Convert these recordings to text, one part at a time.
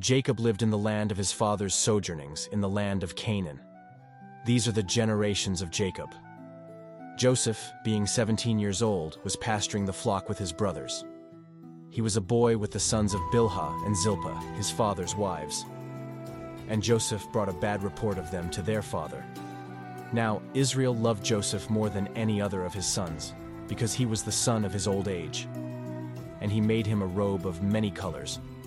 Jacob lived in the land of his father's sojournings, in the land of Canaan. These are the generations of Jacob. Joseph, being 17 years old, was pasturing the flock with his brothers. He was a boy with the sons of Bilhah and Zilpah, his father's wives. And Joseph brought a bad report of them to their father. Now, Israel loved Joseph more than any other of his sons, because he was the son of his old age. And he made him a robe of many colors.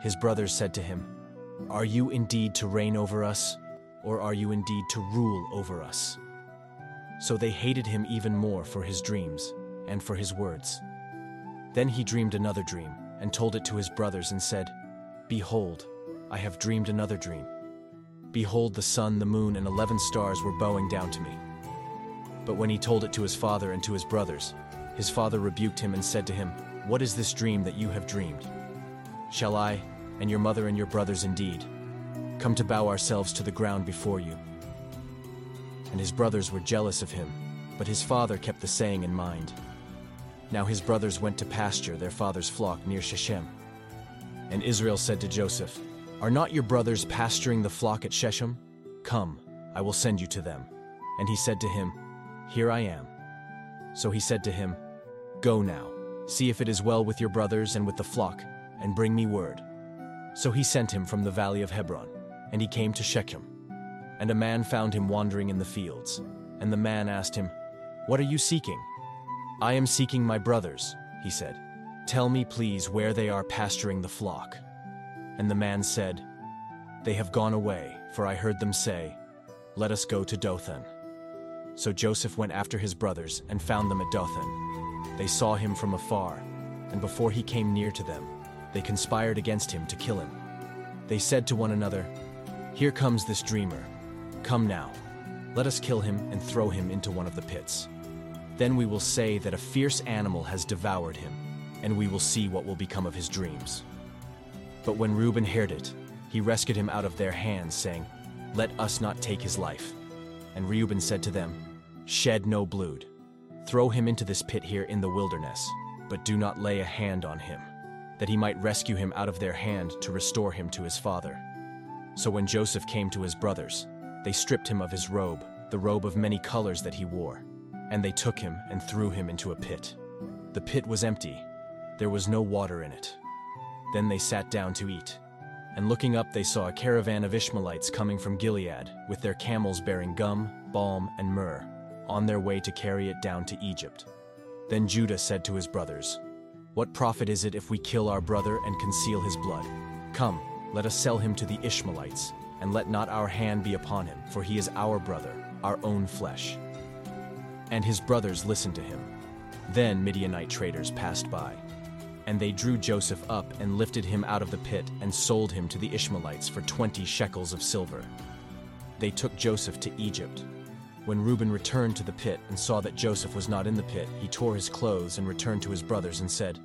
His brothers said to him, Are you indeed to reign over us, or are you indeed to rule over us? So they hated him even more for his dreams and for his words. Then he dreamed another dream and told it to his brothers and said, Behold, I have dreamed another dream. Behold, the sun, the moon, and eleven stars were bowing down to me. But when he told it to his father and to his brothers, his father rebuked him and said to him, What is this dream that you have dreamed? Shall I, and your mother and your brothers indeed, come to bow ourselves to the ground before you? And his brothers were jealous of him, but his father kept the saying in mind. Now his brothers went to pasture their father's flock near Shechem. And Israel said to Joseph, Are not your brothers pasturing the flock at Shechem? Come, I will send you to them. And he said to him, Here I am. So he said to him, Go now, see if it is well with your brothers and with the flock, and bring me word. So he sent him from the valley of Hebron, and he came to Shechem. And a man found him wandering in the fields. And the man asked him, What are you seeking? I am seeking my brothers, he said. Tell me, please, where they are pasturing the flock. And the man said, They have gone away, for I heard them say, Let us go to Dothan. So Joseph went after his brothers and found them at Dothan. They saw him from afar, and before he came near to them, they conspired against him to kill him. They said to one another, Here comes this dreamer. Come now, let us kill him and throw him into one of the pits. Then we will say that a fierce animal has devoured him, and we will see what will become of his dreams. But when Reuben heard it, he rescued him out of their hands, saying, Let us not take his life. And Reuben said to them, Shed no blood. Throw him into this pit here in the wilderness, but do not lay a hand on him, that he might rescue him out of their hand to restore him to his father. So when Joseph came to his brothers, they stripped him of his robe, the robe of many colors that he wore and they took him and threw him into a pit. The pit was empty, there was no water in it. Then they sat down to eat. And looking up, they saw a caravan of Ishmaelites coming from Gilead, with their camels bearing gum, balm, and myrrh, on their way to carry it down to Egypt. Then Judah said to his brothers, What profit is it if we kill our brother and conceal his blood? Come, let us sell him to the Ishmaelites, and let not our hand be upon him, for he is our brother, our own flesh and his brothers listened to him. Then Midianite traders passed by. And they drew Joseph up and lifted him out of the pit and sold him to the Ishmaelites for twenty shekels of silver. They took Joseph to Egypt. When Reuben returned to the pit and saw that Joseph was not in the pit, he tore his clothes and returned to his brothers and said,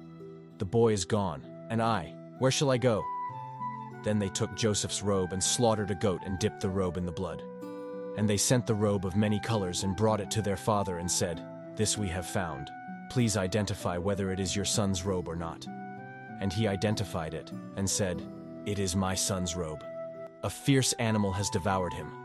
The boy is gone, and I, where shall I go? Then they took Joseph's robe and slaughtered a goat and dipped the robe in the blood. And they sent the robe of many colors and brought it to their father and said, This we have found. Please identify whether it is your son's robe or not. And he identified it and said, It is my son's robe. A fierce animal has devoured him.